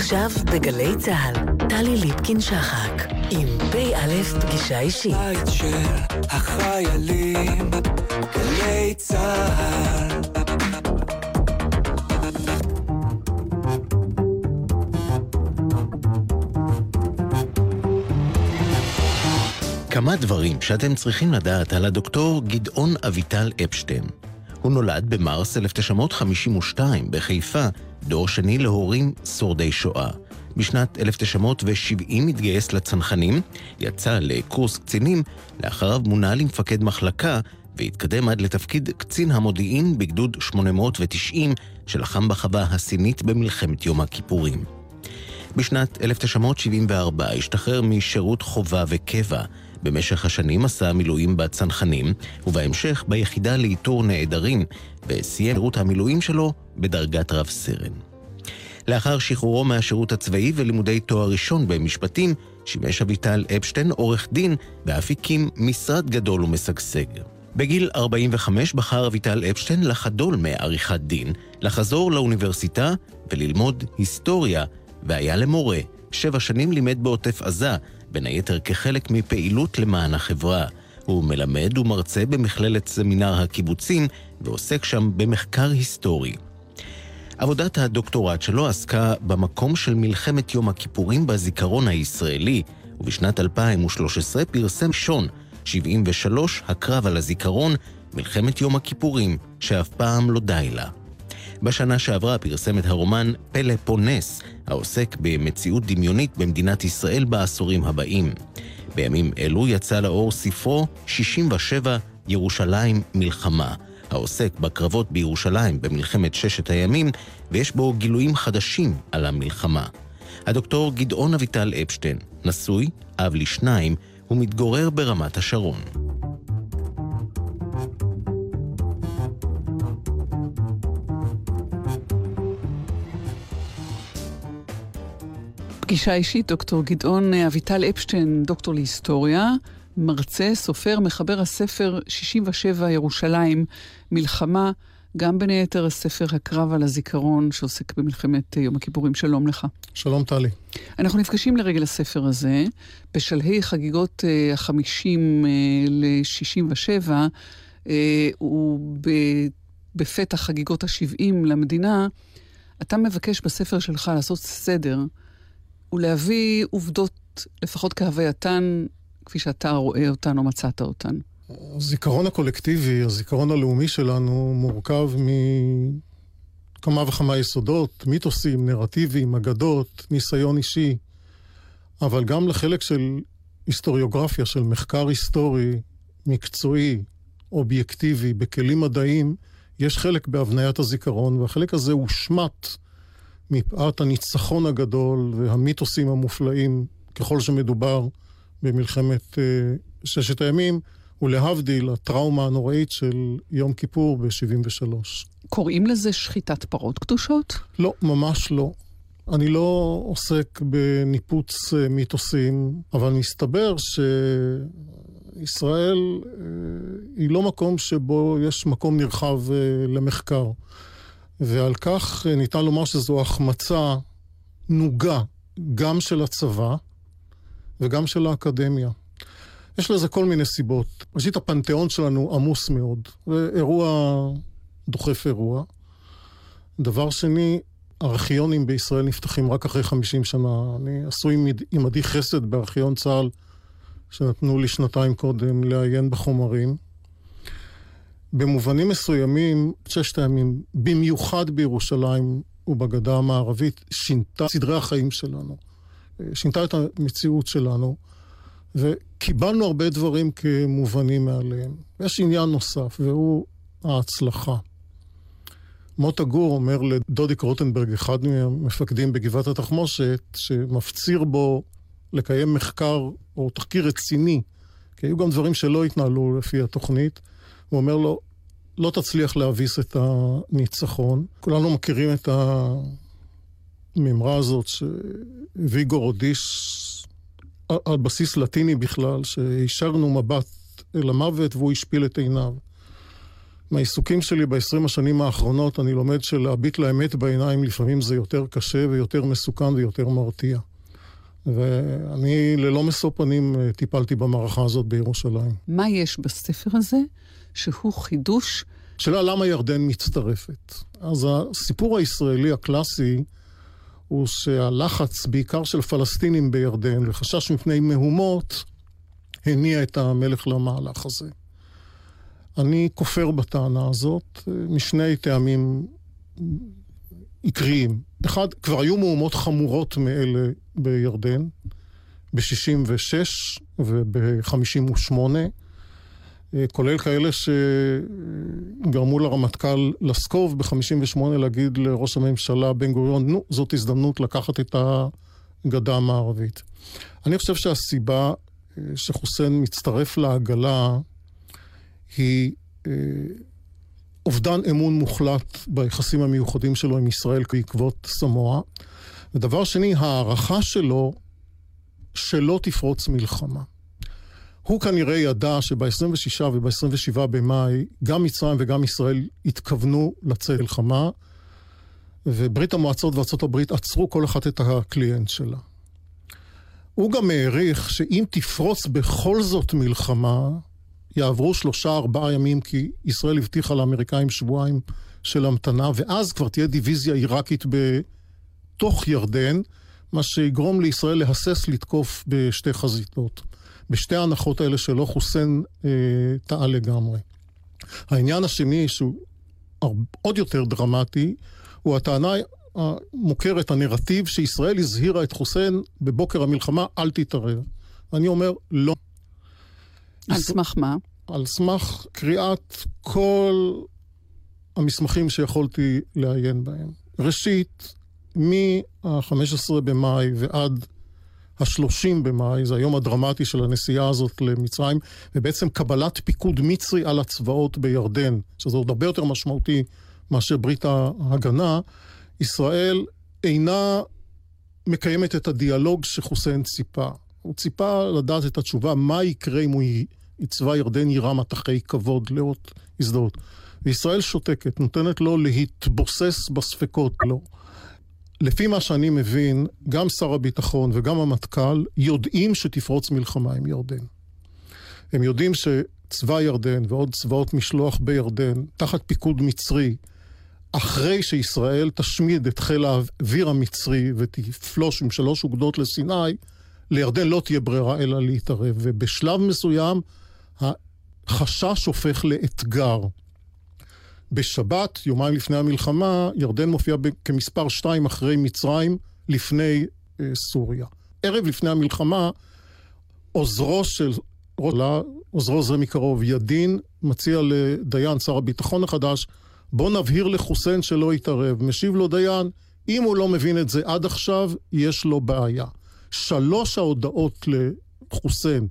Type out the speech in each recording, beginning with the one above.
עכשיו בגלי צה"ל, טלי ליפקין-שחק, עם פ"א פגישה אישית. בית של החיילים, גלי צה"ל. כמה דברים שאתם צריכים לדעת על הדוקטור גדעון אביטל אפשטיין. הוא נולד במרס 1952 בחיפה, דור שני להורים שורדי שואה. בשנת 1970 התגייס לצנחנים, יצא לקורס קצינים, לאחריו מונה למפקד מחלקה והתקדם עד לתפקיד קצין המודיעין בגדוד 890 שלחם בחווה הסינית במלחמת יום הכיפורים. בשנת 1974 השתחרר משירות חובה וקבע. במשך השנים עשה מילואים בצנחנים, ובהמשך ביחידה לאיתור נעדרים, וסיים שירות המילואים שלו בדרגת רב סרן. לאחר שחרורו מהשירות הצבאי ולימודי תואר ראשון במשפטים, שימש אביטל אפשטיין עורך דין, ואף הקים משרד גדול ומשגשג. בגיל 45 בחר אביטל אפשטיין לחדול מעריכת דין, לחזור לאוניברסיטה וללמוד היסטוריה, והיה למורה. שבע שנים לימד בעוטף עזה, בין היתר כחלק מפעילות למען החברה. הוא מלמד ומרצה במכללת סמינר הקיבוצים, ועוסק שם במחקר היסטורי. עבודת הדוקטורט שלו עסקה במקום של מלחמת יום הכיפורים בזיכרון הישראלי, ובשנת 2013 פרסם שון, 73, הקרב על הזיכרון, מלחמת יום הכיפורים, שאף פעם לא די לה. בשנה שעברה פרסם את הרומן פלא פונס, העוסק במציאות דמיונית במדינת ישראל בעשורים הבאים. בימים אלו יצא לאור ספרו 67 ירושלים מלחמה, העוסק בקרבות בירושלים במלחמת ששת הימים, ויש בו גילויים חדשים על המלחמה. הדוקטור גדעון אביטל אפשטיין, נשוי, אב לשניים, ומתגורר ברמת השרון. פגישה אישית, דוקטור גדעון אביטל אפשטיין, דוקטור להיסטוריה, מרצה, סופר, מחבר הספר 67 ירושלים, מלחמה, גם בין היתר הספר הקרב על הזיכרון שעוסק במלחמת יום הכיפורים. שלום לך. שלום טלי. אנחנו נפגשים לרגל הספר הזה, בשלהי חגיגות אה, החמישים אה, ל-67, ובפתח חגיגות ה-70 למדינה, אתה מבקש בספר שלך לעשות סדר ולהביא עובדות, לפחות כהווייתן, כפי שאתה רואה אותן או מצאת אותן. הזיכרון הקולקטיבי, הזיכרון הלאומי שלנו, מורכב מכמה וכמה יסודות, מיתוסים, נרטיבים, אגדות, ניסיון אישי, אבל גם לחלק של היסטוריוגרפיה, של מחקר היסטורי, מקצועי, אובייקטיבי, בכלים מדעיים, יש חלק בהבניית הזיכרון, והחלק הזה הושמט מפאת הניצחון הגדול והמיתוסים המופלאים, ככל שמדובר במלחמת uh, ששת הימים, ולהבדיל, הטראומה הנוראית של יום כיפור ב-73. קוראים לזה שחיטת פרות קדושות? לא, ממש לא. אני לא עוסק בניפוץ uh, מיתוסים, אבל מסתבר שישראל uh, היא לא מקום שבו יש מקום נרחב למחקר. ועל כך ניתן לומר שזו החמצה נוגה גם של הצבא וגם של האקדמיה. יש לזה כל מיני סיבות. ראשית, הפנתיאון שלנו עמוס מאוד. אירוע דוחף אירוע. דבר שני, ארכיונים בישראל נפתחים רק אחרי 50 שנה. אני עשוי עם עדי חסד בארכיון צה"ל, שנתנו לי שנתיים קודם לעיין בחומרים. במובנים מסוימים, ששת הימים, במיוחד בירושלים ובגדה המערבית, שינתה סדרי החיים שלנו. שינתה את המציאות שלנו, וקיבלנו הרבה דברים כמובנים מעליהם. יש עניין נוסף, והוא ההצלחה. מוטה גור אומר לדודיק רוטנברג, אחד מהמפקדים בגבעת התחמושת, שמפציר בו לקיים מחקר או תחקיר רציני, כי היו גם דברים שלא התנהלו לפי התוכנית. הוא אומר לו, לא תצליח להביס את הניצחון. כולנו מכירים את המימרה הזאת שוויגו רודיש, על בסיס לטיני בכלל, שהישרנו מבט אל המוות והוא השפיל את עיניו. מהעיסוקים שלי ב-20 השנים האחרונות, אני לומד שלהביט לאמת בעיניים לפעמים זה יותר קשה ויותר מסוכן ויותר מרתיע. ואני ללא משוא פנים אה, טיפלתי במערכה הזאת בירושלים. מה יש בספר הזה שהוא חידוש? שאלה למה ירדן מצטרפת. אז הסיפור הישראלי הקלאסי הוא שהלחץ, בעיקר של פלסטינים בירדן, וחשש מפני מהומות, הניע את המלך למהלך הזה. אני כופר בטענה הזאת משני טעמים עיקריים. אחד, כבר היו מהומות חמורות מאלה בירדן, ב-66 וב-58, אה, כולל כאלה שגרמו לרמטכ"ל לסקוב ב-58 להגיד לראש הממשלה בן גוריון, נו, זאת הזדמנות לקחת את הגדה המערבית. אני חושב שהסיבה אה, שחוסיין מצטרף לעגלה היא אה, אובדן אמון מוחלט ביחסים המיוחדים שלו עם ישראל בעקבות סמואה. ודבר שני, הערכה שלו שלא תפרוץ מלחמה. הוא כנראה ידע שב-26 וב-27 במאי גם מצרים וגם ישראל התכוונו לצאת מלחמה, וברית המועצות וארצות הברית עצרו כל אחת את הקליינט שלה. הוא גם העריך שאם תפרוץ בכל זאת מלחמה, יעברו שלושה ארבעה ימים, כי ישראל הבטיחה לאמריקאים שבועיים של המתנה, ואז כבר תהיה דיוויזיה עיראקית בתוך ירדן, מה שיגרום לישראל להסס לתקוף בשתי חזיתות. בשתי ההנחות האלה שלא חוסיין אה, טעה לגמרי. העניין השני, שהוא עוד יותר דרמטי, הוא הטענה המוכרת, הנרטיב, שישראל הזהירה את חוסיין בבוקר המלחמה, אל תתערב. אני אומר, לא. על סמך מה? על סמך קריאת כל המסמכים שיכולתי לעיין בהם. ראשית, מ-15 במאי ועד ה-30 במאי, זה היום הדרמטי של הנסיעה הזאת למצרים, ובעצם קבלת פיקוד מצרי על הצבאות בירדן, שזה עוד הרבה יותר משמעותי מאשר ברית ההגנה, ישראל אינה מקיימת את הדיאלוג שחוסיין ציפה. הוא ציפה לדעת את התשובה, מה יקרה אם הוא עיצבה ירדן יירה מטחי כבוד לאות הזדהות. וישראל שותקת, נותנת לו להתבוסס בספקות לא. לפי מה שאני מבין, גם שר הביטחון וגם המטכ"ל יודעים שתפרוץ מלחמה עם ירדן. הם יודעים שצבא ירדן ועוד צבאות משלוח בירדן, תחת פיקוד מצרי, אחרי שישראל תשמיד את חיל האוויר המצרי ותפלוש עם שלוש אוגדות לסיני, לירדן לא תהיה ברירה אלא להתערב. ובשלב מסוים החשש הופך לאתגר. בשבת, יומיים לפני המלחמה, ירדן מופיעה כמספר שתיים אחרי מצרים, לפני אה, סוריה. ערב לפני המלחמה, עוזרו של, עוזרו זה מקרוב, ידין, מציע לדיין, שר הביטחון החדש, בוא נבהיר לחוסיין שלא יתערב. משיב לו דיין, אם הוא לא מבין את זה עד עכשיו, יש לו בעיה. שלוש ההודעות לחוסיין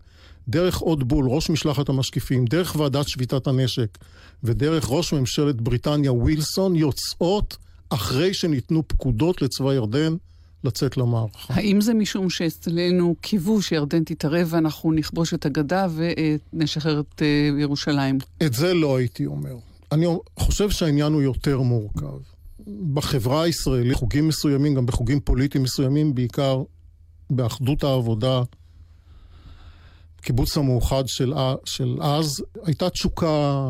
דרך עוד בול, ראש משלחת המשקיפים, דרך ועדת שביתת הנשק ודרך ראש ממשלת בריטניה ווילסון, יוצאות אחרי שניתנו פקודות לצבא ירדן לצאת למערכה. האם זה משום שאצלנו קיוו שירדן תתערב ואנחנו נכבוש את הגדה ונשחרר את אה, ירושלים? את זה לא הייתי אומר. אני חושב שהעניין הוא יותר מורכב. בחברה הישראלית, חוגים מסוימים, גם בחוגים פוליטיים מסוימים, בעיקר באחדות העבודה הקיבוץ המאוחד של, של אז, הייתה תשוקה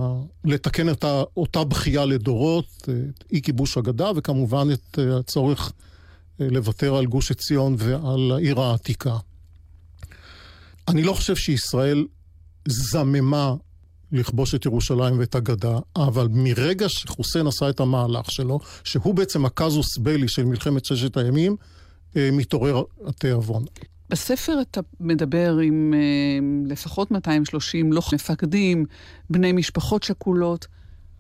לתקן את אותה בכייה לדורות, את אי כיבוש הגדה, וכמובן את אה, הצורך אה, לוותר על גוש עציון ועל העיר העתיקה. אני לא חושב שישראל זממה לכבוש את ירושלים ואת הגדה, אבל מרגע שחוסיין עשה את המהלך שלו, שהוא בעצם הקזוס ביילי של מלחמת ששת הימים, אה, מתעורר התיאבון. בספר אתה מדבר עם אה, לפחות 230 לא מפקדים, בני משפחות שכולות.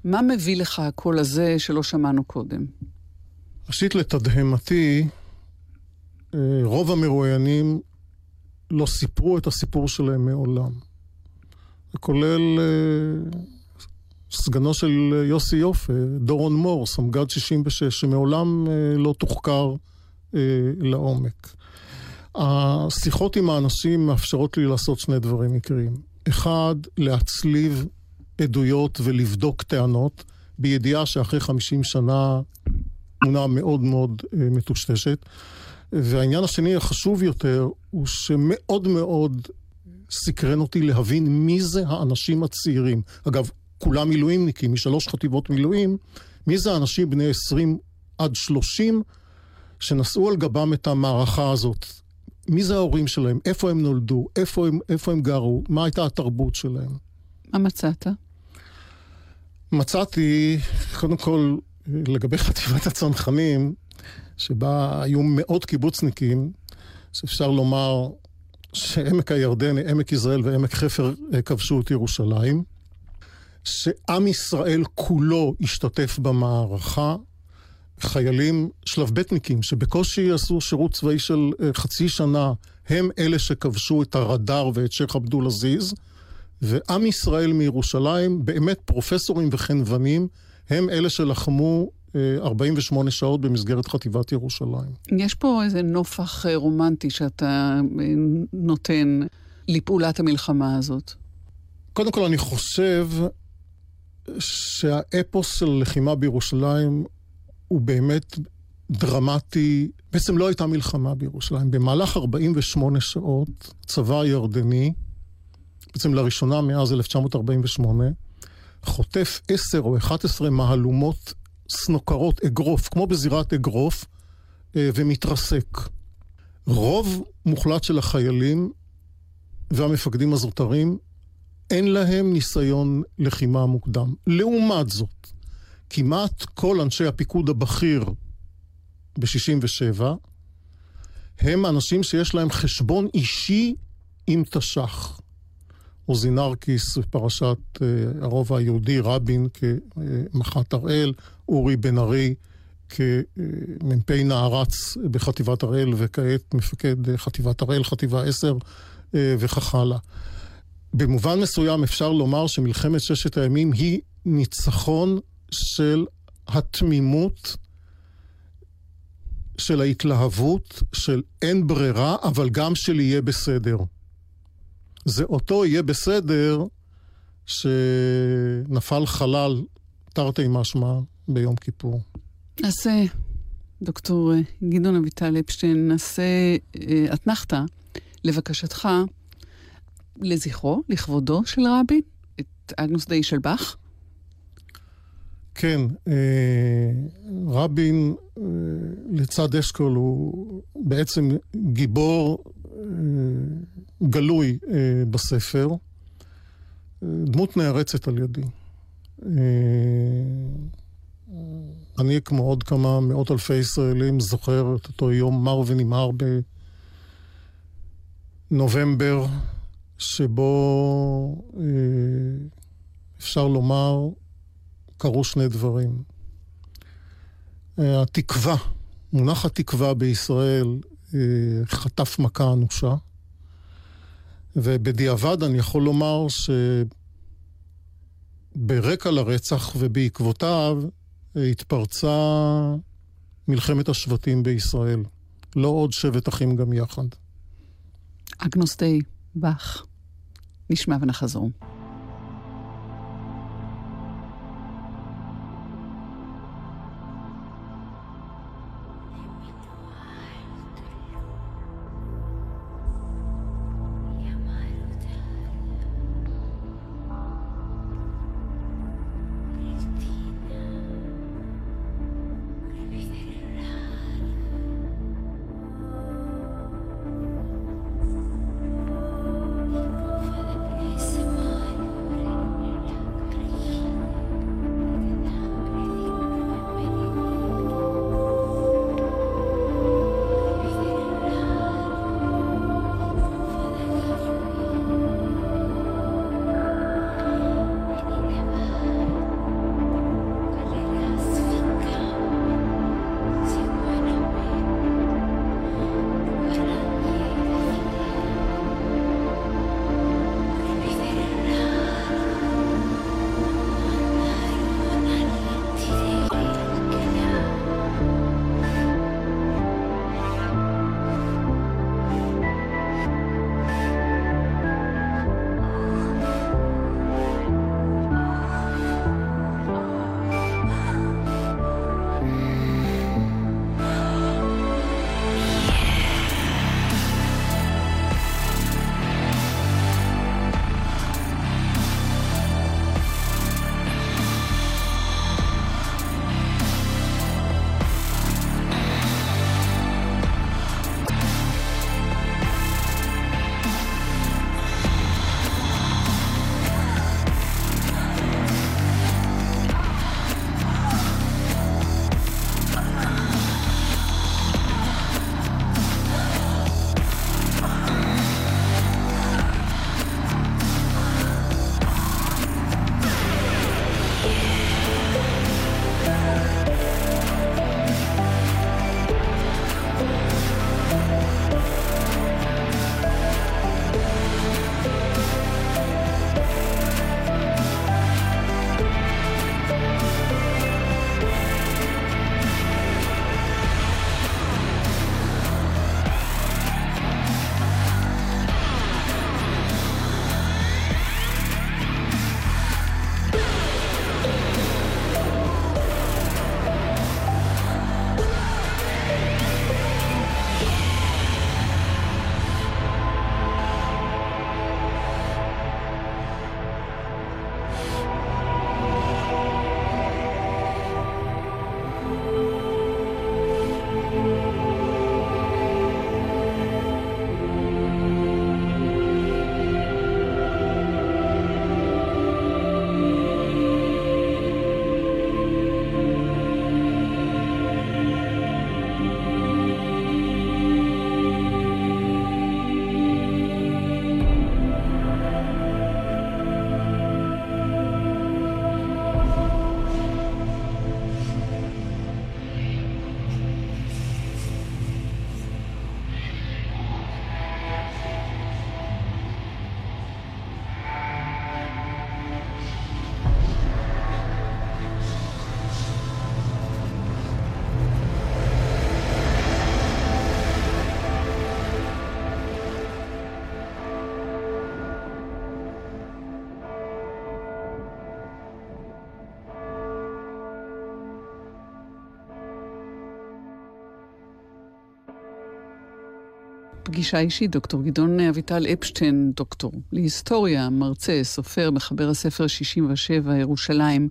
מה מביא לך הקול הזה שלא שמענו קודם? ראשית, לתדהמתי, אה, רוב המרואיינים לא סיפרו את הסיפור שלהם מעולם. זה כולל אה, סגנו של יוסי יופה, דורון מור, סמג"ד 66, שמעולם לא תוחקר לעומק. השיחות עם האנשים מאפשרות לי לעשות שני דברים עיקריים. אחד, להצליב עדויות ולבדוק טענות, בידיעה שאחרי 50 שנה תמונה מאוד מאוד אה, מטושטשת. והעניין השני החשוב יותר, הוא שמאוד מאוד סקרן אותי להבין מי זה האנשים הצעירים. אגב, כולם מילואימניקים, משלוש חטיבות מילואים, מי זה האנשים בני 20 עד 30 שנשאו על גבם את המערכה הזאת. מי זה ההורים שלהם, איפה הם נולדו, איפה הם, איפה הם גרו, מה הייתה התרבות שלהם. מה מצאת? מצאתי, קודם כל, לגבי חטיבת הצנחנים, שבה היו מאות קיבוצניקים, שאפשר לומר שעמק הירדן, עמק יזרעאל ועמק חפר אה, כבשו את ירושלים, שעם ישראל כולו השתתף במערכה, חיילים שלבבטניקים, שבקושי עשו שירות צבאי של אה, חצי שנה, הם אלה שכבשו את הרדאר ואת שייח' עבדול עזיז, ועם ישראל מירושלים, באמת פרופסורים וחנוונים, הם אלה שלחמו 48 אה, שעות במסגרת חטיבת ירושלים. יש פה איזה נופח אה, רומנטי שאתה נותן לפעולת המלחמה הזאת. קודם כל, אני חושב שהאפוס של לחימה בירושלים הוא באמת דרמטי. בעצם לא הייתה מלחמה בירושלים. במהלך 48 שעות, צבא הירדני, בעצם לראשונה מאז 1948, חוטף 10 או 11 מהלומות סנוקרות, אגרוף, כמו בזירת אגרוף, אה, ומתרסק. רוב מוחלט של החיילים והמפקדים הזוטרים, אין להם ניסיון לחימה מוקדם. לעומת זאת, כמעט כל אנשי הפיקוד הבכיר ב-67' הם אנשים שיש להם חשבון אישי עם תש"ח. עוזי נרקיס בפרשת uh, הרובע היהודי, רבין כמח"ט הראל, אורי בן ארי כמ"פ נערץ בחטיבת הראל וכעת מפקד חטיבת הראל, חטיבה 10 uh, וכך הלאה. במובן מסוים אפשר לומר שמלחמת ששת הימים היא ניצחון של התמימות, של ההתלהבות, של אין ברירה, אבל גם של יהיה בסדר. זה אותו יהיה בסדר שנפל חלל, תרתי משמע, ביום כיפור. אז דוקטור גדעון אביטל אפשטיין, נעשה אה, אתנחתא לבקשתך לזכרו, לכבודו של רבין, את אגנוס דיי של באך. כן, רבין לצד אשכול הוא בעצם גיבור גלוי אה, בספר, דמות נערצת על ידי. אה, אני, כמו עוד כמה מאות אלפי ישראלים, זוכר את אותו יום מר ונמהר בנובמבר, שבו אה, אפשר לומר, קרו שני דברים. התקווה, מונח התקווה בישראל חטף מכה אנושה. ובדיעבד אני יכול לומר שברקע לרצח ובעקבותיו התפרצה מלחמת השבטים בישראל. לא עוד שבט אחים גם יחד. אגנוס די, באך. נשמע ונחזור. פגישה אישית, דוקטור גדעון אביטל אפשטיין, דוקטור להיסטוריה, מרצה, סופר, מחבר הספר 67, ירושלים,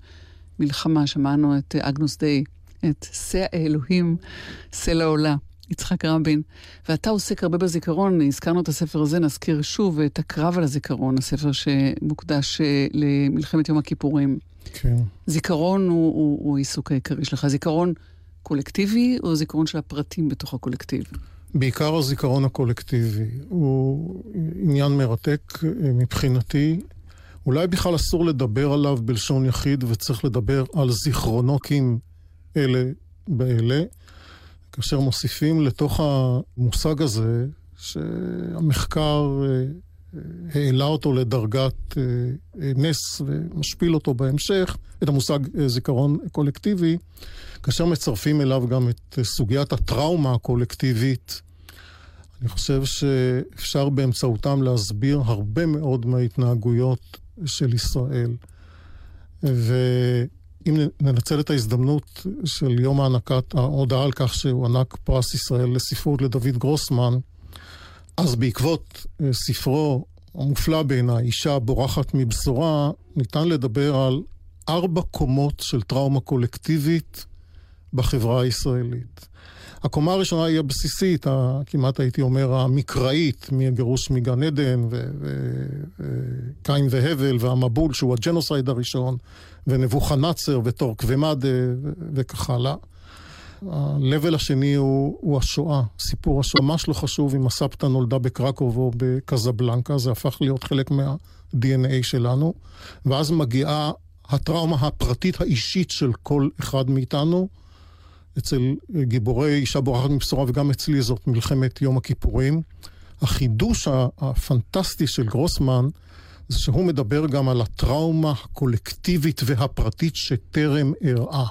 מלחמה, שמענו את אגנוס דיי, את שא האלוהים, סלע עולה. יצחק רבין, ואתה עוסק הרבה בזיכרון, הזכרנו את הספר הזה, נזכיר שוב את הקרב על הזיכרון, הספר שמוקדש אה, למלחמת יום הכיפורים. כן. זיכרון הוא, הוא, הוא העיסוק העיקרי שלך. זיכרון קולקטיבי או זיכרון של הפרטים בתוך הקולקטיב? בעיקר הזיכרון הקולקטיבי. הוא עניין מרתק אה, מבחינתי. אולי בכלל אסור לדבר עליו בלשון יחיד וצריך לדבר על זיכרונוקים אלה באלה. כאשר מוסיפים לתוך המושג הזה, שהמחקר אה, העלה אותו לדרגת אה, נס ומשפיל אותו בהמשך, את המושג זיכרון קולקטיבי, כאשר מצרפים אליו גם את סוגיית הטראומה הקולקטיבית, אני חושב שאפשר באמצעותם להסביר הרבה מאוד מההתנהגויות של ישראל. ואם ננצל את ההזדמנות של יום הענקת, ההודעה על כך שהוא ענק פרס ישראל לספרות לדוד גרוסמן, אז בעקבות אה, ספרו המופלא בעיניי, אישה בורחת מבשורה, ניתן לדבר על ארבע קומות של טראומה קולקטיבית בחברה הישראלית. הקומה הראשונה היא הבסיסית, כמעט הייתי אומר המקראית, מהגירוש מגן עדן, וקין והבל, והמבול, שהוא הג'נוסייד הראשון, ונבוכנצר, וטורק ומדה, וכך הלאה. ה-level השני הוא, הוא השואה, סיפור השואה. ממש לא חשוב אם הסבתא נולדה בקרקוב או בקזבלנקה, זה הפך להיות חלק מה-DNA שלנו. ואז מגיעה הטראומה הפרטית האישית של כל אחד מאיתנו. אצל גיבורי אישה בורחת מבשורה וגם אצלי זאת מלחמת יום הכיפורים. החידוש הפנטסטי של גרוסמן זה שהוא מדבר גם על הטראומה הקולקטיבית והפרטית שטרם אירעה.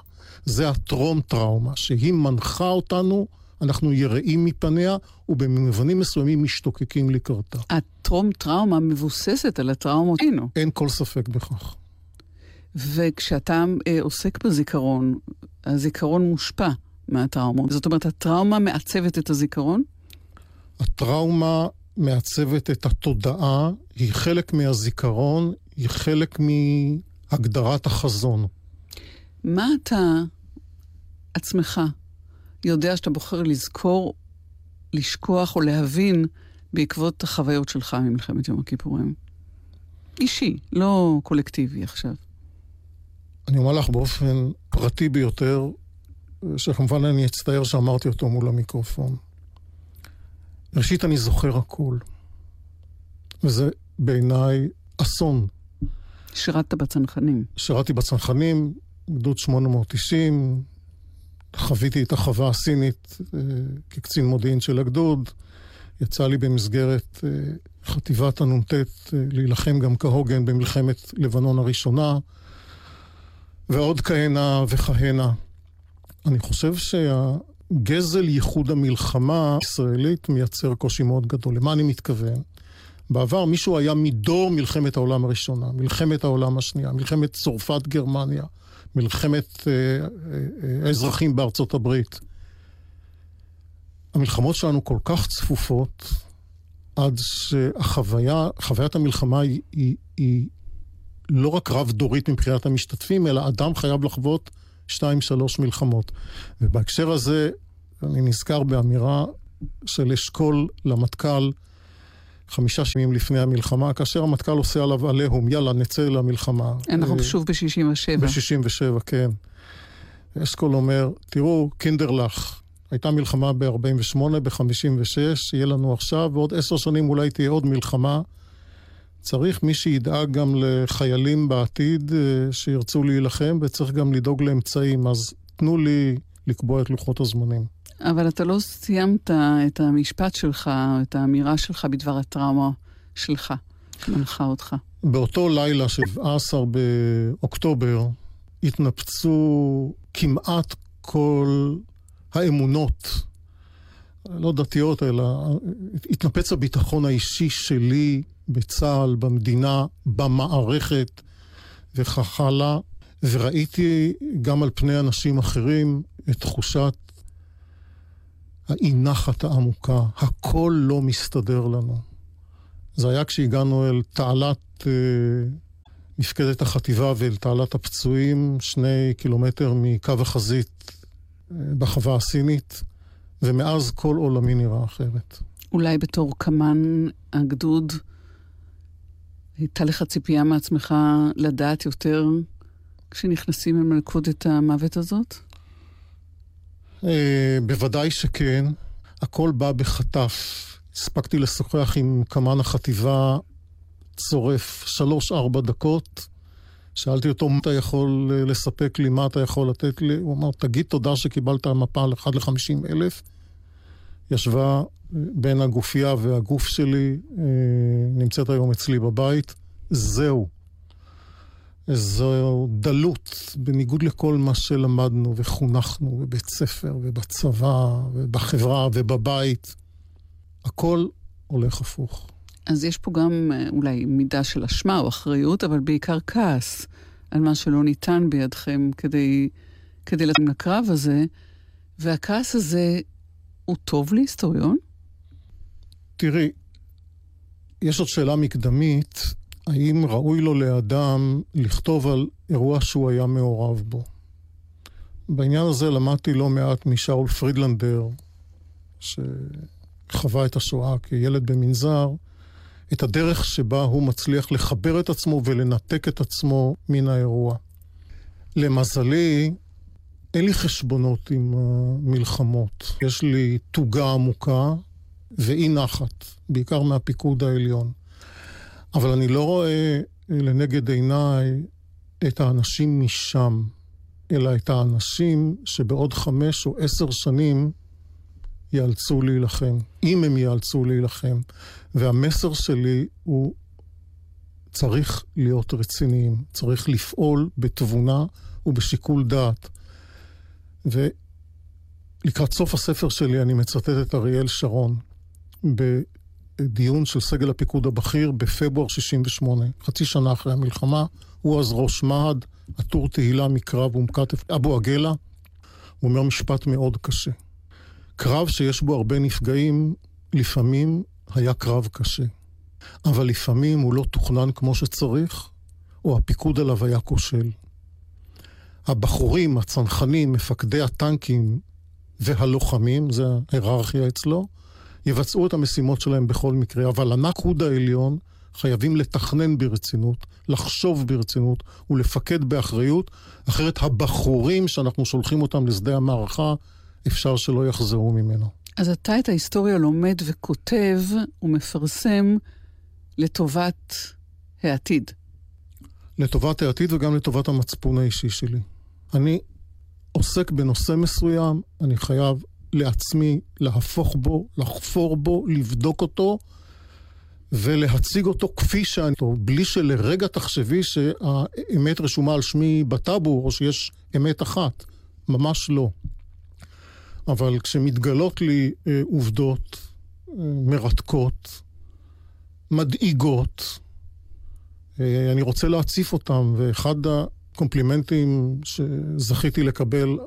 זה הטרום-טראומה, שהיא מנחה אותנו, אנחנו יראים מפניה, ובמובנים מסוימים משתוקקים לקראתה. הטרום-טראומה מבוססת על הטראומות. אין כל ספק בכך. וכשאתה אה, עוסק בזיכרון, הזיכרון מושפע מהטראומה. זאת אומרת, הטראומה מעצבת את הזיכרון? הטראומה מעצבת את התודעה, היא חלק מהזיכרון, היא חלק מהגדרת החזון. מה אתה עצמך יודע שאתה בוחר לזכור, לשכוח או להבין בעקבות החוויות שלך ממלחמת יום הכיפורים? אישי, לא קולקטיבי עכשיו. אני אומר לך באופן פרטי ביותר, שכמובן אני אצטער שאמרתי אותו מול המיקרופון. ראשית, אני זוכר הכול. וזה בעיניי אסון. שירת בצנחנים. שירתי בצנחנים, גדוד 890, חוויתי את החווה הסינית אה, כקצין מודיעין של הגדוד. יצא לי במסגרת אה, חטיבת הנ"ט אה, להילחם גם כהוגן במלחמת לבנון הראשונה. ועוד כהנה וכהנה. אני חושב שהגזל ייחוד המלחמה הישראלית מייצר קושי מאוד גדול. למה אני מתכוון? בעבר מישהו היה מדור מלחמת העולם הראשונה, מלחמת העולם השנייה, מלחמת צרפת-גרמניה, מלחמת אה, אה, האזרחים בארצות הברית. המלחמות שלנו כל כך צפופות, עד שהחוויה, חוויית המלחמה היא, היא, היא לא רק רב-דורית מבחינת המשתתפים, אלא אדם חייב לחוות שתיים, שלוש מלחמות. ובהקשר הזה, אני נזכר באמירה של אשכול למטכ"ל חמישה שנים לפני המלחמה, כאשר המטכ"ל עושה עליו עליהום, יאללה, נצא למלחמה. אנחנו אה, שוב ב-67. ב-67, כן. אשכול אומר, תראו, קינדרלך, הייתה מלחמה ב-48, ב-56, יהיה לנו עכשיו, ועוד עשר שנים אולי תהיה עוד מלחמה. צריך מי שידאג גם לחיילים בעתיד אה, שירצו להילחם, וצריך גם לדאוג לאמצעים. אז תנו לי לקבוע את לוחות הזמנים. אבל אתה לא סיימת את המשפט שלך, את האמירה שלך בדבר הטראומה שלך, שמנחה אותך. באותו לילה, 17 באוקטובר, התנפצו כמעט כל האמונות, לא דתיות, אלא התנפץ הביטחון האישי שלי בצה"ל, במדינה, במערכת וכך הלאה. וראיתי גם על פני אנשים אחרים את תחושת האי נחת העמוקה, הכל לא מסתדר לנו. זה היה כשהגענו אל תעלת אה, מפקדת החטיבה ואל תעלת הפצועים, שני קילומטר מקו החזית אה, בחווה הסינית, ומאז כל עולמי נראה אחרת. אולי בתור קמ"ן הגדוד, הייתה לך ציפייה מעצמך לדעת יותר כשנכנסים למלכודת המוות הזאת? אה, בוודאי שכן. הכל בא בחטף. הספקתי לשוחח עם קמ"ן החטיבה צורף שלוש-ארבע דקות. שאלתי אותו, מה אתה יכול אה, לספק לי, מה אתה יכול לתת לי? הוא אמר, תגיד תודה שקיבלת מפה על 1 ל-50 אלף. ישבה אה, בין הגופייה והגוף שלי, נמצאת היום אצלי בבית. זהו. זו דלות, בניגוד לכל מה שלמדנו וחונכנו בבית ספר ובצבא ובחברה ובבית. הכל הולך הפוך. אז יש פה גם אה, אולי מידה של אשמה או אחריות, אבל בעיקר כעס על מה שלא ניתן בידכם כדי, כדי לתת לקרב הזה, והכעס הזה הוא טוב להיסטוריון? תראי, יש עוד שאלה מקדמית. האם ראוי לו לאדם לכתוב על אירוע שהוא היה מעורב בו. בעניין הזה למדתי לא מעט משאול פרידלנדר, שחווה את השואה כילד במנזר, את הדרך שבה הוא מצליח לחבר את עצמו ולנתק את עצמו מן האירוע. למזלי, אין לי חשבונות עם המלחמות. יש לי תוגה עמוקה ואי נחת, בעיקר מהפיקוד העליון. אבל אני לא רואה לנגד עיניי את האנשים משם, אלא את האנשים שבעוד חמש או עשר שנים ייאלצו להילחם, אם הם ייאלצו להילחם. והמסר שלי הוא צריך להיות רציניים, צריך לפעול בתבונה ובשיקול דעת. ולקראת סוף הספר שלי אני מצטט את אריאל שרון. דיון של סגל הפיקוד הבכיר בפברואר 68, חצי שנה אחרי המלחמה. הוא אז ראש מה"ד, עטור תהילה מקרב אום כתף, אבו עגלה. הוא אומר משפט מאוד קשה. קרב שיש בו הרבה נפגעים, לפעמים היה קרב קשה. אבל לפעמים הוא לא תוכנן כמו שצריך, או הפיקוד עליו היה כושל. הבחורים, הצנחנים, מפקדי הטנקים והלוחמים, זה ההיררכיה אצלו, יבצעו את המשימות שלהם בכל מקרה, אבל הנקוד העליון חייבים לתכנן ברצינות, לחשוב ברצינות ולפקד באחריות, אחרת הבחורים שאנחנו שולחים אותם לשדה המערכה, אפשר שלא יחזרו ממנו. אז אתה את ההיסטוריה לומד וכותב ומפרסם לטובת העתיד. לטובת העתיד וגם לטובת המצפון האישי שלי. אני עוסק בנושא מסוים, אני חייב לעצמי להפוך בו, לחפור בו, לבדוק אותו ולהציג אותו כפי שאני, בלי שלרגע תחשבי שהאמת רשומה על שמי בטאבו או שיש אמת אחת. ממש לא. אבל כשמתגלות לי אה, עובדות אה, מרתקות, מדאיגות, אה, אני רוצה להציף אותם, ואחד הקומפלימנטים שזכיתי לקבל,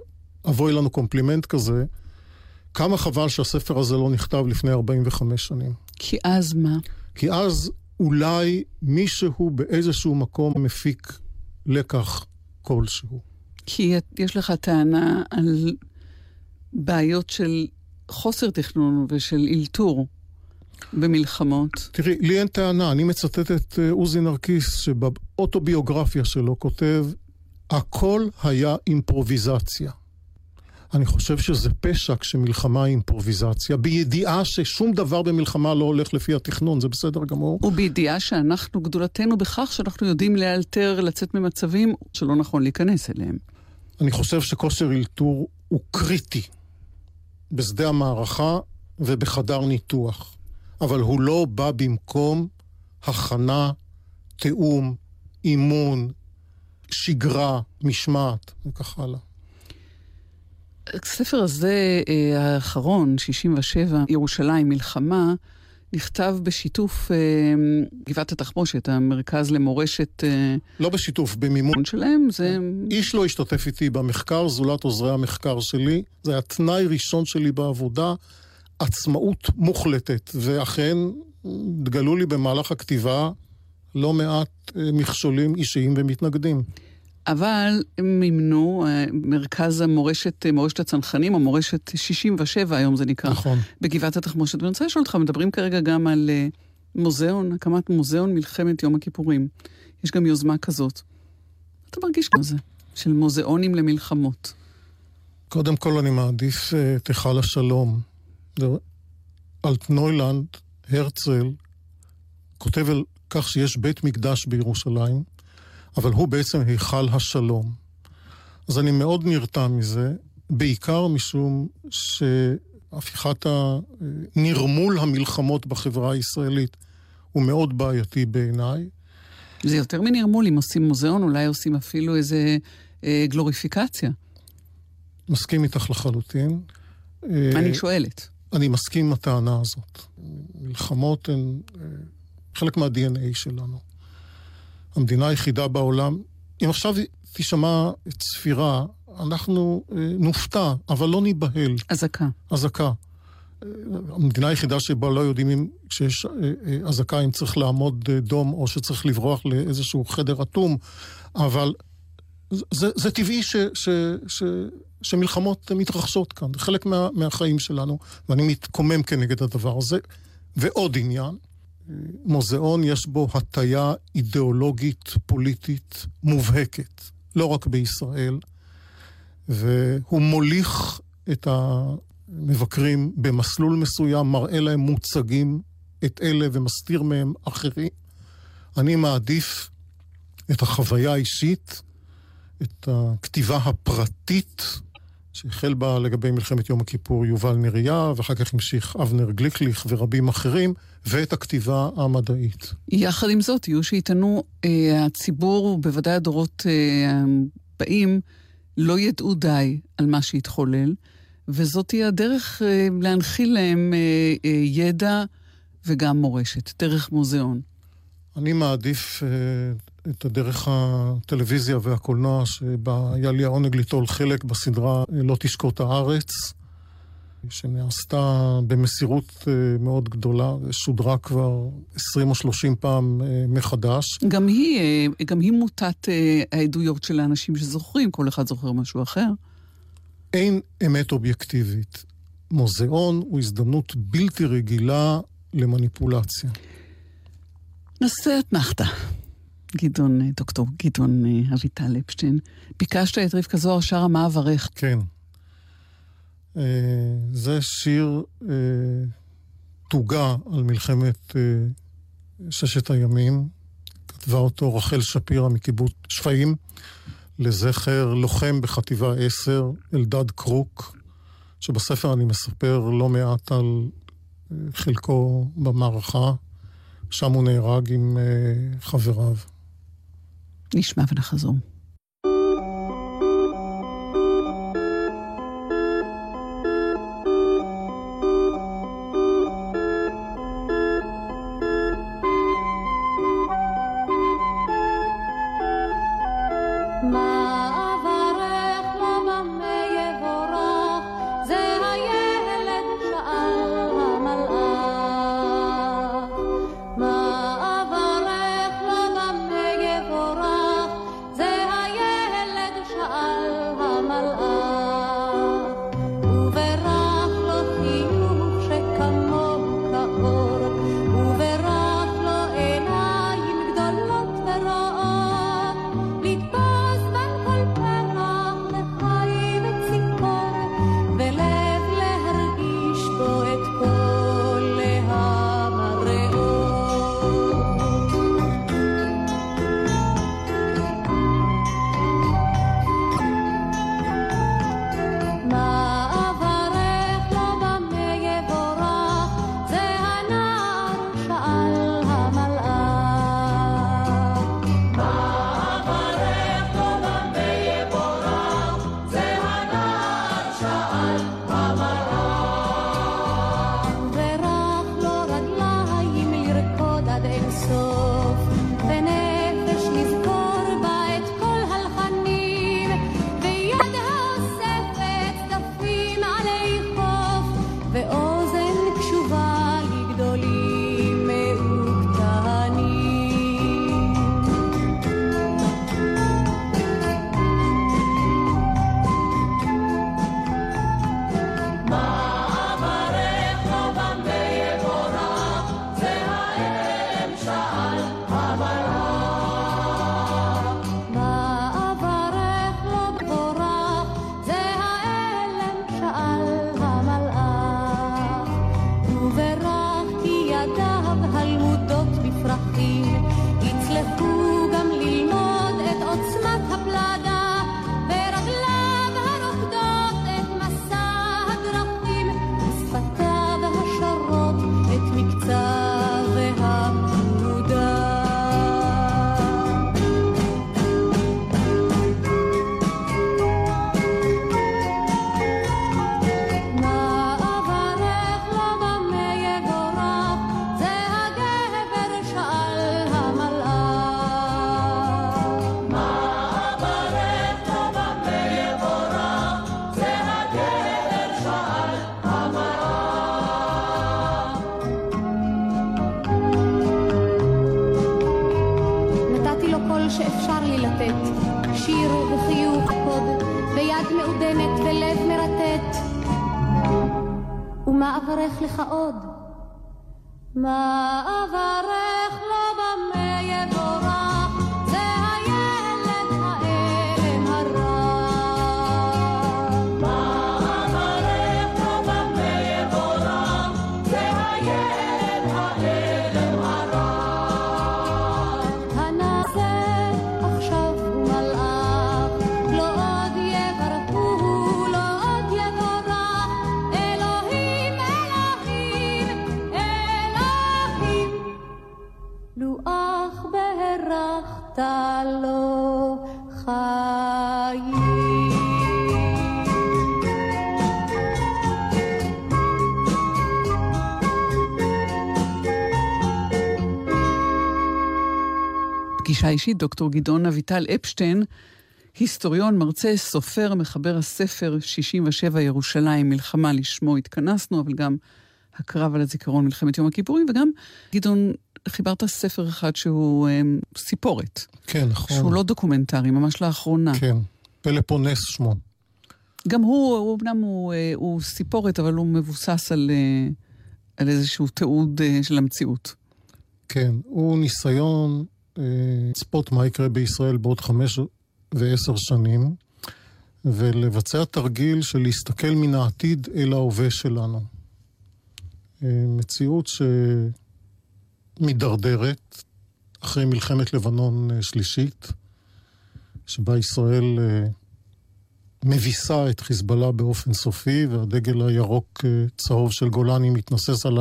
אבוי לנו קומפלימנט כזה, כמה חבל שהספר הזה לא נכתב לפני 45 שנים. כי אז מה? כי אז אולי מישהו באיזשהו מקום מפיק לקח כלשהו. כי יש לך טענה על בעיות של חוסר תכנון ושל אלתור במלחמות. תראי, לי אין טענה, אני מצטט את אה, עוזי נרקיס, שבאוטוביוגרפיה שלו כותב, הכל היה אימפרוביזציה. אני חושב שזה פשע כשמלחמה היא אימפרוביזציה, בידיעה ששום דבר במלחמה לא הולך לפי התכנון, זה בסדר גמור. ובידיעה שאנחנו, גדולתנו בכך שאנחנו יודעים לאלתר, לצאת ממצבים שלא נכון להיכנס אליהם. אני חושב שכושר אלתור הוא קריטי בשדה המערכה ובחדר ניתוח, אבל הוא לא בא במקום הכנה, תיאום, אימון, שגרה, משמעת וכך הלאה. הספר הזה, אה, האחרון, 67, ירושלים, מלחמה, נכתב בשיתוף אה, גבעת התחמושת, המרכז למורשת... אה, לא בשיתוף, במימון. שלהם, זה... איש לא השתתף איתי במחקר, זולת עוזרי המחקר שלי. זה היה תנאי ראשון שלי בעבודה, עצמאות מוחלטת. ואכן, התגלו לי במהלך הכתיבה לא מעט אה, מכשולים אישיים ומתנגדים. אבל הם מימנו, אה, מרכז המורשת, אה, מורשת הצנחנים, או מורשת 67 היום זה נקרא. נכון. בגבעת התחמושת. ואני רוצה לשאול אותך, מדברים כרגע גם על מוזיאון, הקמת מוזיאון מלחמת יום הכיפורים. יש גם יוזמה כזאת. אתה מרגיש כזה, של מוזיאונים למלחמות? קודם כל אני מעדיף את היכל השלום. אלטנוילנד, הרצל, כותב על כך שיש בית מקדש בירושלים, אבל הוא בעצם היכל השלום. אז אני מאוד נרתע מזה, בעיקר משום שהפיכת ה... נרמול המלחמות בחברה הישראלית הוא מאוד בעייתי בעיניי. זה יותר מנרמול, אם עושים מוזיאון, אולי עושים אפילו איזה אה, גלוריפיקציה. מסכים איתך לחלוטין. אני אה, שואלת. אני מסכים עם הטענה הזאת. מלחמות הן אה, חלק מה-DNA שלנו. המדינה היחידה בעולם, אם עכשיו תשמע צפירה, אנחנו אה, נופתע, אבל לא ניבהל. אזעקה. אזעקה. אה, המדינה היחידה שבה לא יודעים אם כשיש אזעקה אם צריך לעמוד דום או שצריך לברוח לאיזשהו חדר אטום, אבל זה, זה טבעי ש, ש, ש, שמלחמות מתרחשות כאן, זה חלק מה, מהחיים שלנו, ואני מתקומם כנגד הדבר הזה. ועוד עניין, מוזיאון יש בו הטיה אידיאולוגית פוליטית מובהקת, לא רק בישראל, והוא מוליך את המבקרים במסלול מסוים, מראה להם מוצגים את אלה ומסתיר מהם אחרים. אני מעדיף את החוויה האישית, את הכתיבה הפרטית שהחל בה לגבי מלחמת יום הכיפור יובל נריה, ואחר כך המשיך אבנר גליקליך ורבים אחרים, ואת הכתיבה המדעית. יחד עם זאת, יהיו שיטענו, אה, הציבור, בוודאי הדורות אה, הבאים, לא ידעו די על מה שהתחולל, וזאת תהיה הדרך אה, להנחיל להם אה, אה, ידע וגם מורשת, דרך מוזיאון. אני מעדיף אה, את הדרך הטלוויזיה והקולנוע, שבה היה לי העונג ליטול חלק בסדרה אה, לא תשקוט הארץ, שנעשתה במסירות אה, מאוד גדולה, ושודרה כבר 20 או 30 פעם מחדש. גם היא, גם היא מוטת העדויות של האנשים שזוכרים, כל אחד זוכר משהו אחר. אין אמת אובייקטיבית. מוזיאון הוא הזדמנות בלתי רגילה למניפולציה. נעשה אתנחתא. גדעון, אה, דוקטור גדעון אה, אביטל אפשטיין. ביקשת את רבקה זוהר שרה מה אברך. כן. אה, זה שיר תוגה על מלחמת ששת הימים. כתבה אותו רחל שפירא מקיבוץ שפיים, לזכר לוחם בחטיבה 10, אלדד קרוק, שבספר אני מספר לא מעט על חלקו במערכה. שם הוא נהרג עם חבריו. נשמע ונחזור. פגישה אישית, דוקטור גדעון אביטל אפשטיין, היסטוריון, מרצה, סופר, מחבר הספר 67 ירושלים, מלחמה לשמו התכנסנו, אבל גם הקרב על הזיכרון מלחמת יום הכיפורים, וגם, גדעון, חיברת ספר אחד שהוא אה, סיפורת. כן, נכון. שהוא לא דוקומנטרי, ממש לאחרונה. כן, פלפונס שמו. גם הוא, הוא אמנם הוא, אה, הוא סיפורת, אבל הוא מבוסס על, אה, על איזשהו תיעוד אה, של המציאות. כן, הוא ניסיון לצפות מה יקרה בישראל בעוד חמש ועשר שנים, ולבצע תרגיל של להסתכל מן העתיד אל ההווה שלנו. אה, מציאות שמידרדרת אחרי מלחמת לבנון אה, שלישית, שבה ישראל אה, מביסה את חיזבאללה באופן סופי, והדגל הירוק-צהוב של גולני מתנוסס על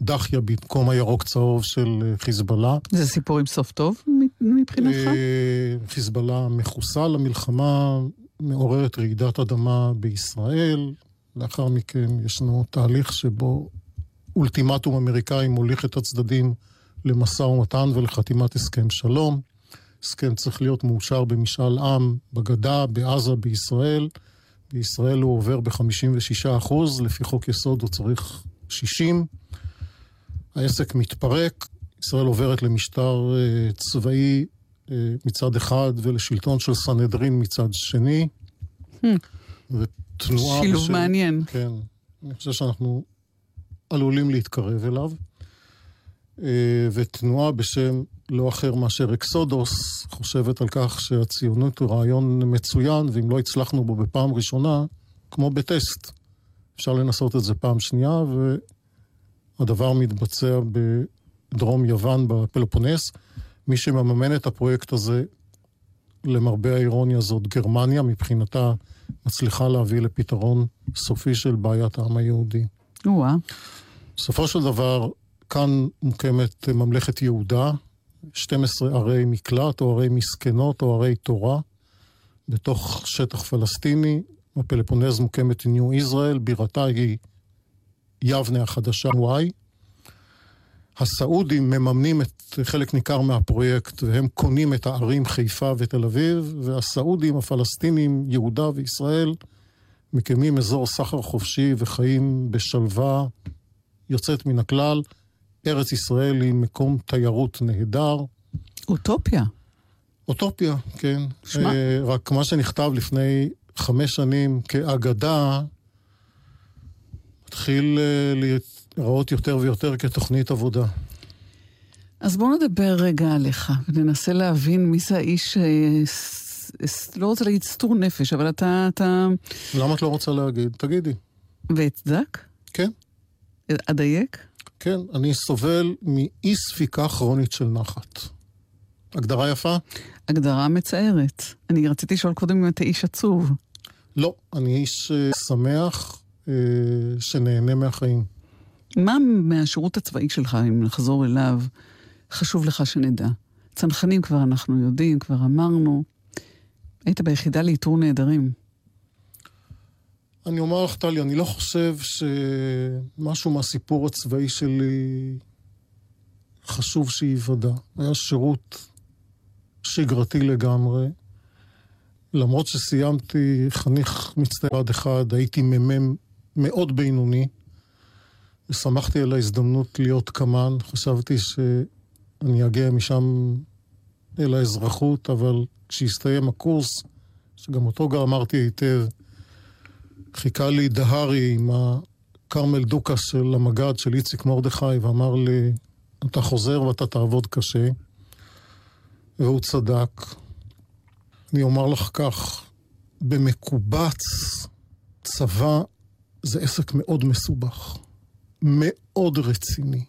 הדחיה במקום הירוק-צהוב של אה, חיזבאללה. זה סיפור עם סוף טוב מבחינתך? אה, חיזבאללה מחוסל, המלחמה מעוררת רעידת אדמה בישראל. לאחר מכן ישנו תהליך שבו אולטימטום אמריקאי מוליך את הצדדים למשא ומתן ולחתימת הסכם שלום. הסכם צריך להיות מאושר במשאל עם בגדה, בעזה, בישראל. בישראל הוא עובר ב-56 אחוז, לפי חוק יסוד הוא צריך 60. העסק מתפרק, ישראל עוברת למשטר אה, צבאי אה, מצד אחד ולשלטון של סנהדרין מצד שני. Hmm. ותנועה... שילוב בשם- מעניין. כן. אני חושב שאנחנו עלולים להתקרב אליו. אה, ותנועה בשם לא אחר מאשר אקסודוס חושבת על כך שהציונות הוא רעיון מצוין, ואם לא הצלחנו בו בפעם ראשונה, כמו בטסט. אפשר לנסות את זה פעם שנייה, והדבר מתבצע בדרום יוון, בפלופונס. מי שמממן את הפרויקט הזה, למרבה האירוניה, זאת גרמניה, מבחינתה מצליחה להביא לפתרון סופי של בעיית העם היהודי. או-אה. בסופו של דבר, כאן מוקמת ממלכת יהודה, 12 ערי מקלט או ערי מסכנות או ערי תורה, בתוך שטח פלסטיני. בפלפונז מוקמת ניו ישראל, בירתה היא יבנה החדשה, וואי. הסעודים מממנים את חלק ניכר מהפרויקט, והם קונים את הערים חיפה ותל אביב, והסעודים, הפלסטינים, יהודה וישראל, מקימים אזור סחר חופשי וחיים בשלווה יוצאת מן הכלל. ארץ ישראל היא מקום תיירות נהדר. אוטופיה. אוטופיה, כן. שמע. אה, רק מה שנכתב לפני חמש שנים כאגדה, מתחיל אה, להיראות יותר ויותר כתוכנית עבודה. אז בואו נדבר רגע עליך, וננסה להבין מי זה האיש, אה, ס- ס- לא רוצה להגיד סטור נפש, אבל אתה, אתה... למה את לא רוצה להגיד? תגידי. ואצדק? כן, אדייק? כן, אני סובל מאי ספיקה כרונית של נחת. הגדרה יפה? הגדרה מצערת. אני רציתי לשאול קודם אם אתה איש עצוב. לא, אני איש אה, שמח אה, שנהנה מהחיים. מה מהשירות הצבאי שלך, אם נחזור אליו, חשוב לך שנדע? צנחנים כבר אנחנו יודעים, כבר אמרנו. היית ביחידה לאיתור נעדרים. אני אומר לך, טלי, אני לא חושב שמשהו מהסיפור הצבאי שלי חשוב שייוודע. היה שירות שגרתי לגמרי. למרות שסיימתי חניך עד אחד, הייתי מ"מ מאוד בינוני, ושמחתי על ההזדמנות להיות קמ"ן. חשבתי שאני אגיע משם אל האזרחות, אבל כשהסתיים הקורס, שגם אותו גמרתי היטב, חיכה לי דהרי עם הכרמל דוכס של המג"ד של איציק מרדכי, ואמר לי, אתה חוזר ואתה תעבוד קשה. והוא צדק. אני אומר לך כך, במקובץ, צבא זה עסק מאוד מסובך, מאוד רציני.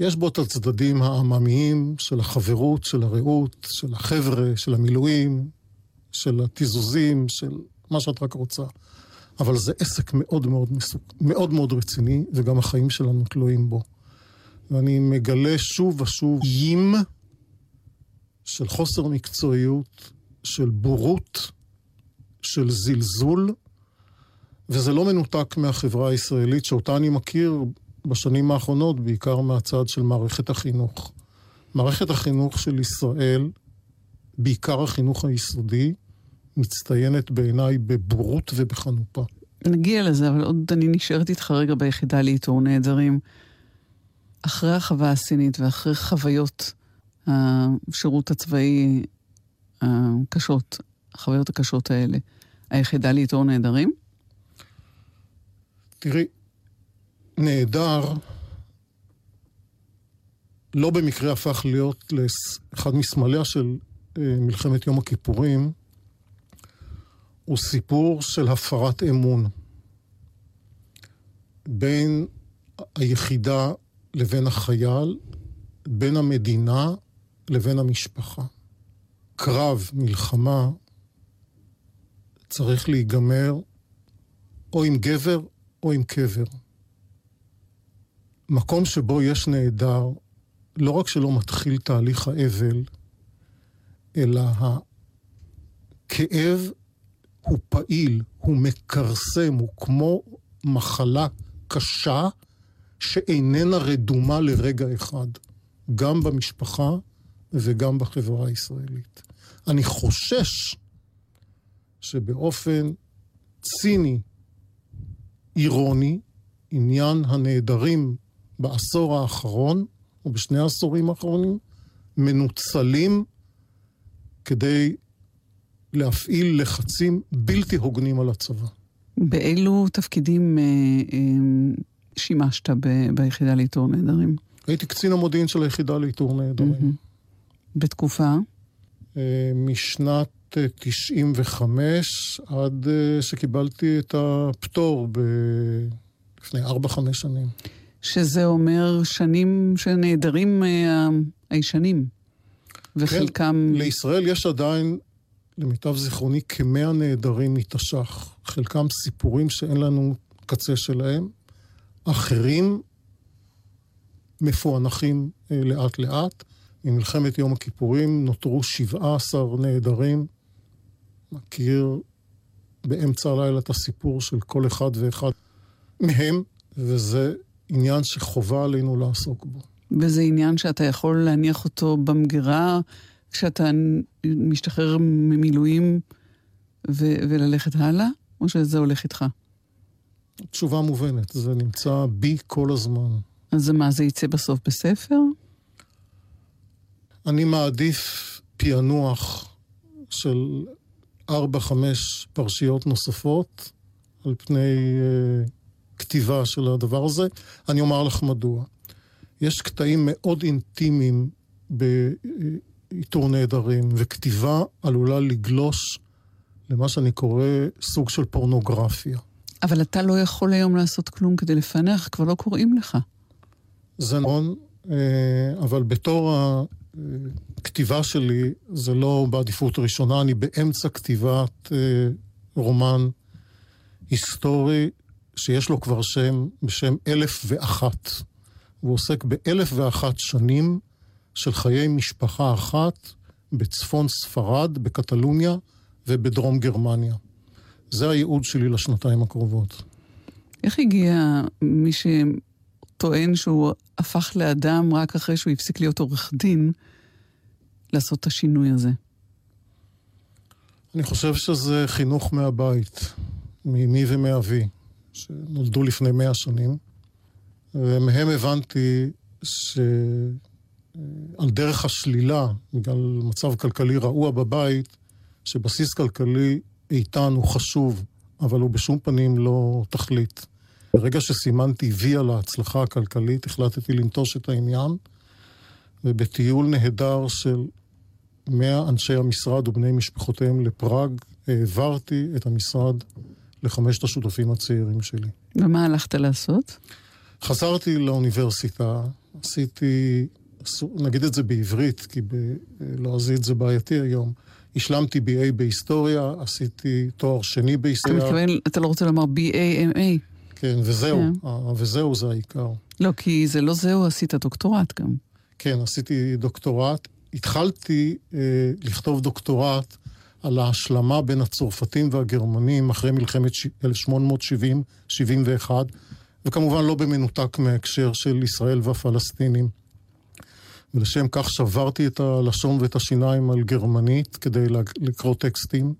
יש בו את הצדדים העממיים של החברות, של הרעות, של החבר'ה, של המילואים, של התיזוזים, של מה שאת רק רוצה. אבל זה עסק מאוד מאוד, מסוג, מאוד מאוד רציני, וגם החיים שלנו תלויים בו. ואני מגלה שוב ושוב יים של חוסר מקצועיות, של בורות, של זלזול, וזה לא מנותק מהחברה הישראלית, שאותה אני מכיר בשנים האחרונות, בעיקר מהצד של מערכת החינוך. מערכת החינוך של ישראל, בעיקר החינוך היסודי, מצטיינת בעיניי בבורות ובחנופה. נגיע לזה, אבל עוד אני נשארת איתך רגע ביחידה לאיתור נעדרים. אחרי החווה הסינית ואחרי חוויות השירות הצבאי הקשות, החוויות הקשות האלה, היחידה לאיתור נעדרים? תראי, נעדר לא במקרה הפך להיות לאחד מסמליה של אה, מלחמת יום הכיפורים, הוא סיפור של הפרת אמון בין היחידה לבין החייל, בין המדינה לבין המשפחה. קרב, מלחמה, צריך להיגמר או עם גבר או עם קבר. מקום שבו יש נעדר, לא רק שלא מתחיל תהליך האבל, אלא הכאב הוא פעיל, הוא מכרסם, הוא כמו מחלה קשה שאיננה רדומה לרגע אחד, גם במשפחה וגם בחברה הישראלית. אני חושש שבאופן ציני, אירוני, עניין הנעדרים בעשור האחרון, או בשני העשורים האחרונים, מנוצלים כדי להפעיל לחצים בלתי הוגנים על הצבא. באילו תפקידים אה, אה, שימשת ב- ביחידה לאיתור נעדרים? הייתי קצין המודיעין של היחידה לאיתור נעדרים. Mm-hmm. בתקופה? אה, משנת 95 עד אה, שקיבלתי את הפטור ב... לפני 4-5 שנים. שזה אומר שנים שנעדרים אה, הישנים, וחלקם... כן, לישראל יש עדיין, למיטב זיכרוני, כמאה נעדרים מתש"ח. חלקם סיפורים שאין לנו קצה שלהם. אחרים מפוענחים לאט-לאט. ממלחמת יום הכיפורים נותרו 17 נעדרים. מכיר באמצע הלילה את הסיפור של כל אחד ואחד מהם, וזה עניין שחובה עלינו לעסוק בו. וזה עניין שאתה יכול להניח אותו במגירה כשאתה משתחרר ממילואים ו- וללכת הלאה, או שזה הולך איתך? תשובה מובנת, זה נמצא בי כל הזמן. אז מה, זה יצא בסוף בספר? אני מעדיף פענוח של ארבע-חמש פרשיות נוספות על פני uh, כתיבה של הדבר הזה. אני אומר לך מדוע. יש קטעים מאוד אינטימיים באיתור נעדרים, וכתיבה עלולה לגלוש למה שאני קורא סוג של פורנוגרפיה. אבל אתה לא יכול היום לעשות כלום כדי לפענח, כבר לא קוראים לך. זה נכון, אבל בתור הכתיבה שלי, זה לא בעדיפות ראשונה, אני באמצע כתיבת רומן היסטורי שיש לו כבר שם בשם אלף ואחת. הוא עוסק באלף ואחת שנים של חיי משפחה אחת בצפון ספרד, בקטלוניה ובדרום גרמניה. זה הייעוד שלי לשנתיים הקרובות. איך הגיע מי שטוען שהוא הפך לאדם רק אחרי שהוא הפסיק להיות עורך דין, לעשות את השינוי הזה? אני חושב שזה חינוך מהבית, מאמי ומאבי, שנולדו לפני מאה שנים, ומהם הבנתי שעל דרך השלילה, בגלל מצב כלכלי רעוע בבית, שבסיס כלכלי איתן הוא חשוב, אבל הוא בשום פנים לא תכלית. ברגע שסימנתי וי על ההצלחה הכלכלית, החלטתי לנטוש את העניין, ובטיול נהדר של מאה אנשי המשרד ובני משפחותיהם לפראג, העברתי את המשרד לחמשת השותפים הצעירים שלי. ומה הלכת לעשות? חזרתי לאוניברסיטה, עשיתי, נגיד את זה בעברית, כי בלועזית זה בעייתי היום. השלמתי BA בהיסטוריה, עשיתי תואר שני בהיסטוריה. אתה מתכוון, אתה לא רוצה לומר BAMA. כן, וזהו, כן. וזהו זה העיקר. לא, כי זה לא זהו, עשית דוקטורט גם. כן, עשיתי דוקטורט. התחלתי אה, לכתוב דוקטורט על ההשלמה בין הצרפתים והגרמנים אחרי מלחמת 1870-71, וכמובן לא במנותק מההקשר של ישראל והפלסטינים. ולשם כך שברתי את הלשון ואת השיניים על גרמנית כדי לקרוא טקסטים.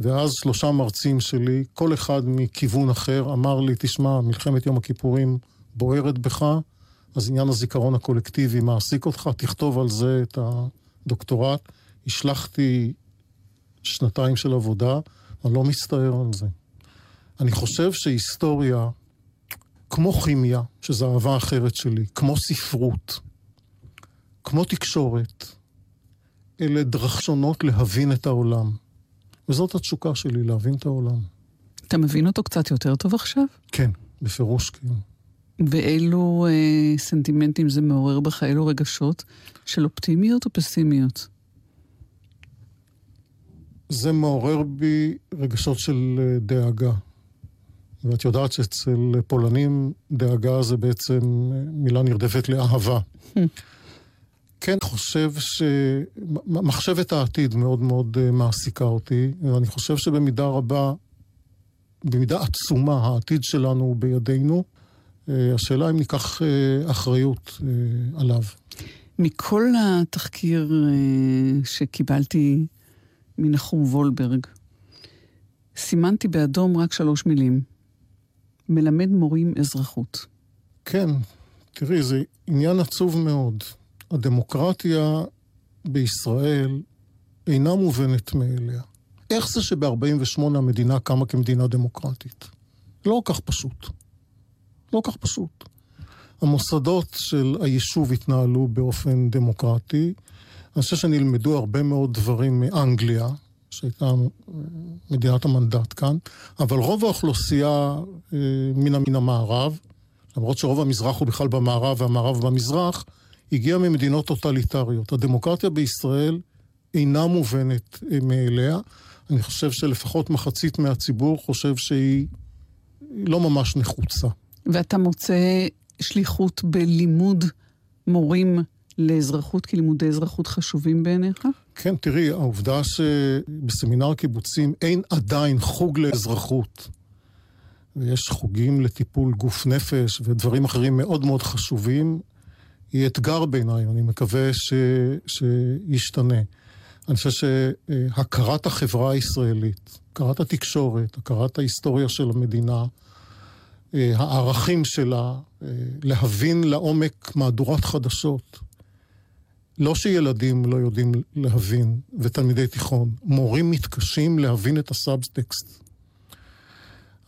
ואז שלושה מרצים שלי, כל אחד מכיוון אחר, אמר לי, תשמע, מלחמת יום הכיפורים בוערת בך, אז עניין הזיכרון הקולקטיבי מעסיק אותך, תכתוב על זה את הדוקטורט. השלחתי שנתיים של עבודה, אני לא מצטער על זה. אני חושב שהיסטוריה, כמו כימיה, שזו אהבה אחרת שלי, כמו ספרות, כמו תקשורת, אלה דרך שונות להבין את העולם. וזאת התשוקה שלי, להבין את העולם. אתה מבין אותו קצת יותר טוב עכשיו? כן, בפירוש כן. ואילו אה, סנטימנטים זה מעורר בך, אילו רגשות? של אופטימיות או פסימיות? זה מעורר בי רגשות של אה, דאגה. ואת יודעת שאצל פולנים דאגה זה בעצם אה, מילה נרדפת לאהבה. כן, חושב שמחשבת העתיד מאוד מאוד אה, מעסיקה אותי, ואני חושב שבמידה רבה, במידה עצומה, העתיד שלנו הוא בידינו. השאלה אם ניקח אחריות עליו. מכל התחקיר שקיבלתי מנחום וולברג. סימנתי באדום רק שלוש מילים. מלמד מורים אזרחות. כן, תראי, זה עניין עצוב מאוד. הדמוקרטיה בישראל אינה מובנת מאליה. איך זה שב-48 המדינה קמה כמדינה דמוקרטית? לא כך פשוט. לא כך פשוט. המוסדות של היישוב התנהלו באופן דמוקרטי, אני חושב שנלמדו הרבה מאוד דברים מאנגליה, שהייתה מדינת המנדט כאן, אבל רוב האוכלוסייה אה, מן, מן המערב, למרות שרוב המזרח הוא בכלל במערב והמערב במזרח, הגיעה ממדינות טוטליטריות. הדמוקרטיה בישראל אינה מובנת אה, מאליה. אני חושב שלפחות מחצית מהציבור חושב שהיא לא ממש נחוצה. ואתה מוצא שליחות בלימוד מורים לאזרחות, כי לימודי אזרחות חשובים בעיניך? כן, תראי, העובדה שבסמינר הקיבוצים אין עדיין חוג לאזרחות, ויש חוגים לטיפול גוף נפש ודברים אחרים מאוד מאוד חשובים, היא אתגר בעיניי, אני מקווה ש... שישתנה. אני חושב שהכרת החברה הישראלית, הכרת התקשורת, הכרת ההיסטוריה של המדינה, הערכים שלה, להבין לעומק מהדורת חדשות, לא שילדים לא יודעים להבין, ותלמידי תיכון, מורים מתקשים להבין את הסאבטקסט.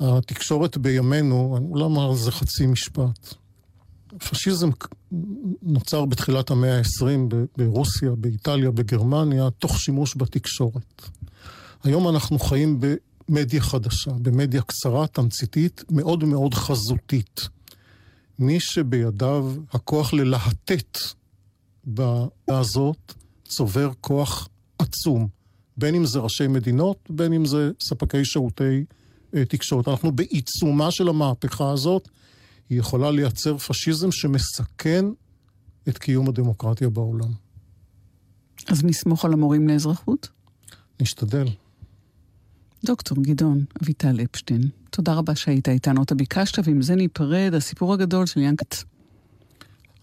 התקשורת בימינו, אני לא אומר על זה חצי משפט. פשיזם נוצר בתחילת המאה ה-20 ברוסיה, באיטליה, בגרמניה, תוך שימוש בתקשורת. היום אנחנו חיים במדיה חדשה, במדיה קצרה, תמציתית, מאוד מאוד חזותית. מי שבידיו הכוח ללהטט בעיה הזאת, צובר כוח עצום. בין אם זה ראשי מדינות, בין אם זה ספקי שירותי אה, תקשורת. אנחנו בעיצומה של המהפכה הזאת. היא יכולה לייצר פשיזם שמסכן את קיום הדמוקרטיה בעולם. אז נסמוך על המורים לאזרחות? נשתדל. דוקטור גדעון אביטל אפשטיין, תודה רבה שהיית איתנו. אתה ביקשת, ועם זה ניפרד, הסיפור הגדול של ינקת.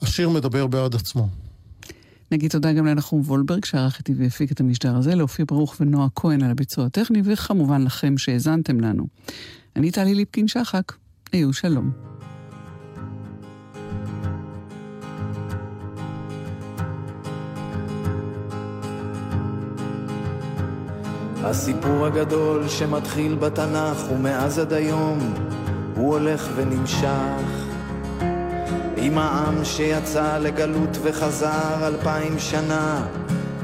השיר מדבר בעד עצמו. נגיד תודה גם לנחום וולברג, שערך איתי והפיק את המשדר הזה, לאופיר ברוך ונועה כהן על הביצוע הטכני, וכמובן לכם שהאזנתם לנו. אני טלי ליפקין-שחק, היו שלום. הסיפור הגדול שמתחיל בתנ"ך ומאז עד היום הוא הולך ונמשך. עם העם שיצא לגלות וחזר אלפיים שנה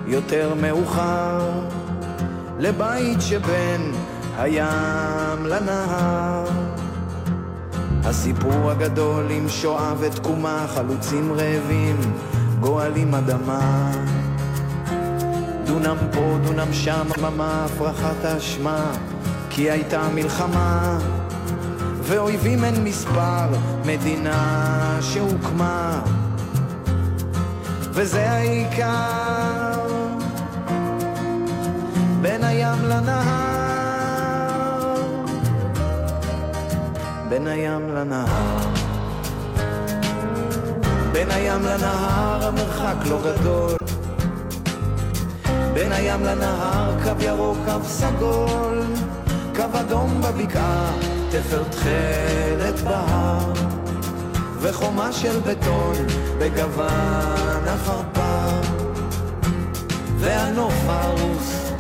יותר מאוחר. לבית שבין הים לנהר. הסיפור הגדול עם שואה ותקומה חלוצים רעבים גואלים אדמה דונם פה, דונם שם, דממה, הפרחת האשמה, כי הייתה מלחמה, ואויבים אין מספר, מדינה שהוקמה, וזה העיקר, בין הים לנהר, בין הים לנהר. בין הים לנהר המרחק לא גדול בין הים לנהר, קו ירוק, קו סגול, קו אדום בבקעה, תפר תכלת בהר, וחומה של בטון בגוון עפרפר, והנוף הרוס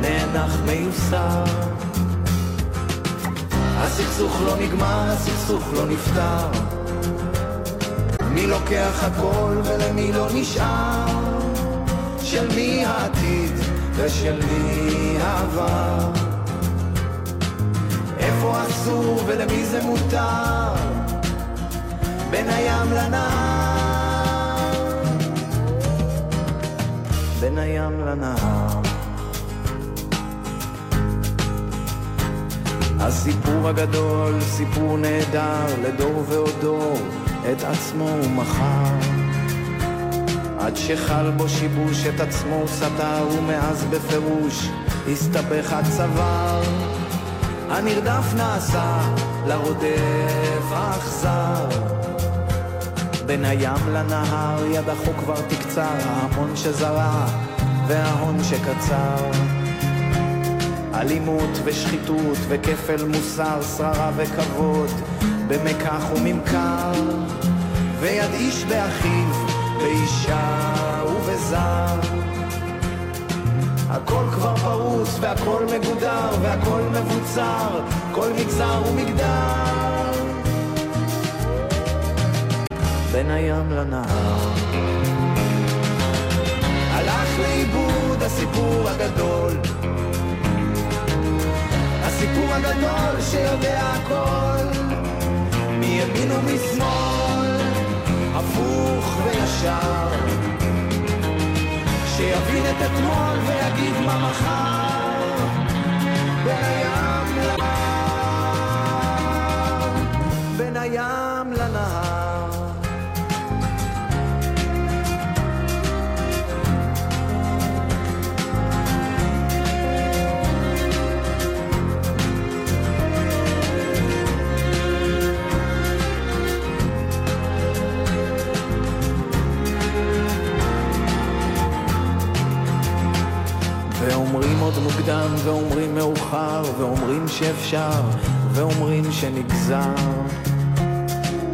נאנח מיוסר. הסכסוך לא נגמר, הסכסוך לא נפתר. מי לוקח הכל ולמי לא נשאר? של מי העתיד ושל מי העבר. איפה אסור ולמי זה מותר, בין הים לנהר. בין הים לנהר. הסיפור הגדול, סיפור נהדר, לדור ועוד דור, את עצמו הוא מכר. עד שחל בו שיבוש את עצמו סתר ומאז בפירוש הסתבך הצוואר. הנרדף נעשה לרודף האכזר. בין הים לנהר יד החוק כבר תקצר ההמון שזרע וההון שקצר. אלימות ושחיתות וכפל מוסר, שררה וכבוד במקח וממכר. ויד איש באחיו באישה ובזר. הכל כבר פרוס והכל מגודר והכל מבוצר, כל מגזר ומגדר. בין הים לנהר. הלך לאיבוד הסיפור הגדול. הסיפור הגדול שיודע הכל, מימין ומשמאל. הפוך וישר. שיבין את אתמול ויגיד מה מחר. בין הים לנהר בין הים מוקדם ואומרים מאוחר ואומרים שאפשר ואומרים שנגזר.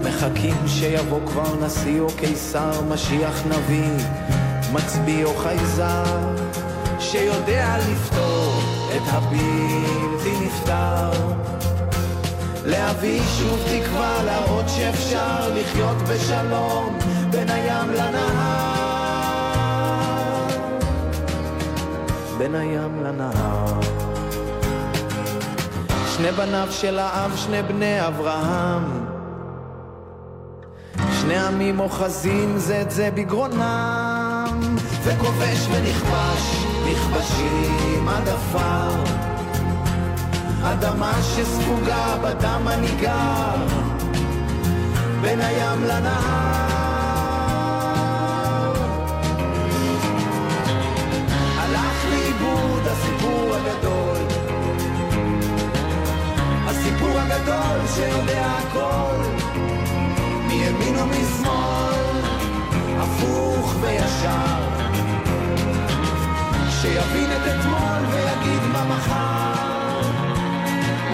מחכים שיבוא כבר נשיא או קיסר, משיח נביא, מצביא או חייזר שיודע לפתור את הבלתי נפתר. להביא שוב תקווה, להראות שאפשר לחיות בשלום בין הים לנהר בין הים לנהר. שני בניו של האב, שני בני אברהם, שני עמים אוחזים זה את זה בגרונם, וכובש ונכבש, נכבשים עד עפר. אדמה שספוגה בדם הניגר, בין הים לנהר. הסיפור הגדול שיודע הכל, מימין ומשמאל, הפוך וישר. שיבין את אתמול ויגיד מה מחר,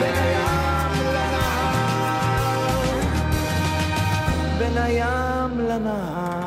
בין הים לנהר, בין הים לנהר.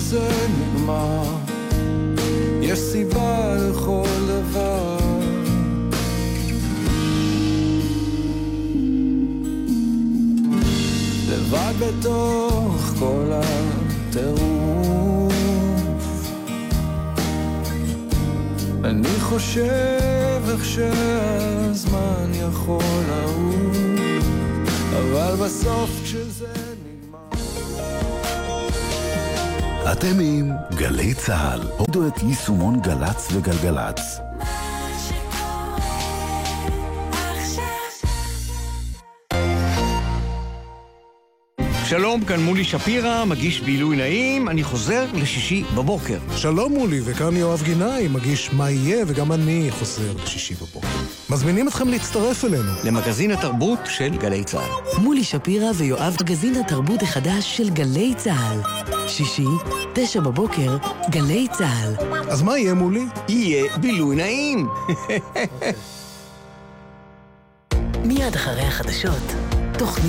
בסוף אתם עם גלי צה"ל. הודו את יישומון גל"צ וגלגלצ. שלום, כאן מולי שפירא, מגיש בילוי נעים, אני חוזר לשישי בבוקר. שלום מולי, וכאן יואב גינאי, מגיש מה יהיה, וגם אני חוזר בשישי בבוקר. מזמינים אתכם להצטרף אלינו. למגזין התרבות של גלי צה"ל. מולי שפירא ויואב מגזין התרבות החדש של גלי צה"ל. שישי, תשע בבוקר, גלי צה"ל. אז מה יהיה מולי? יהיה בילוי נעים. מיד אחרי החדשות, תוכנית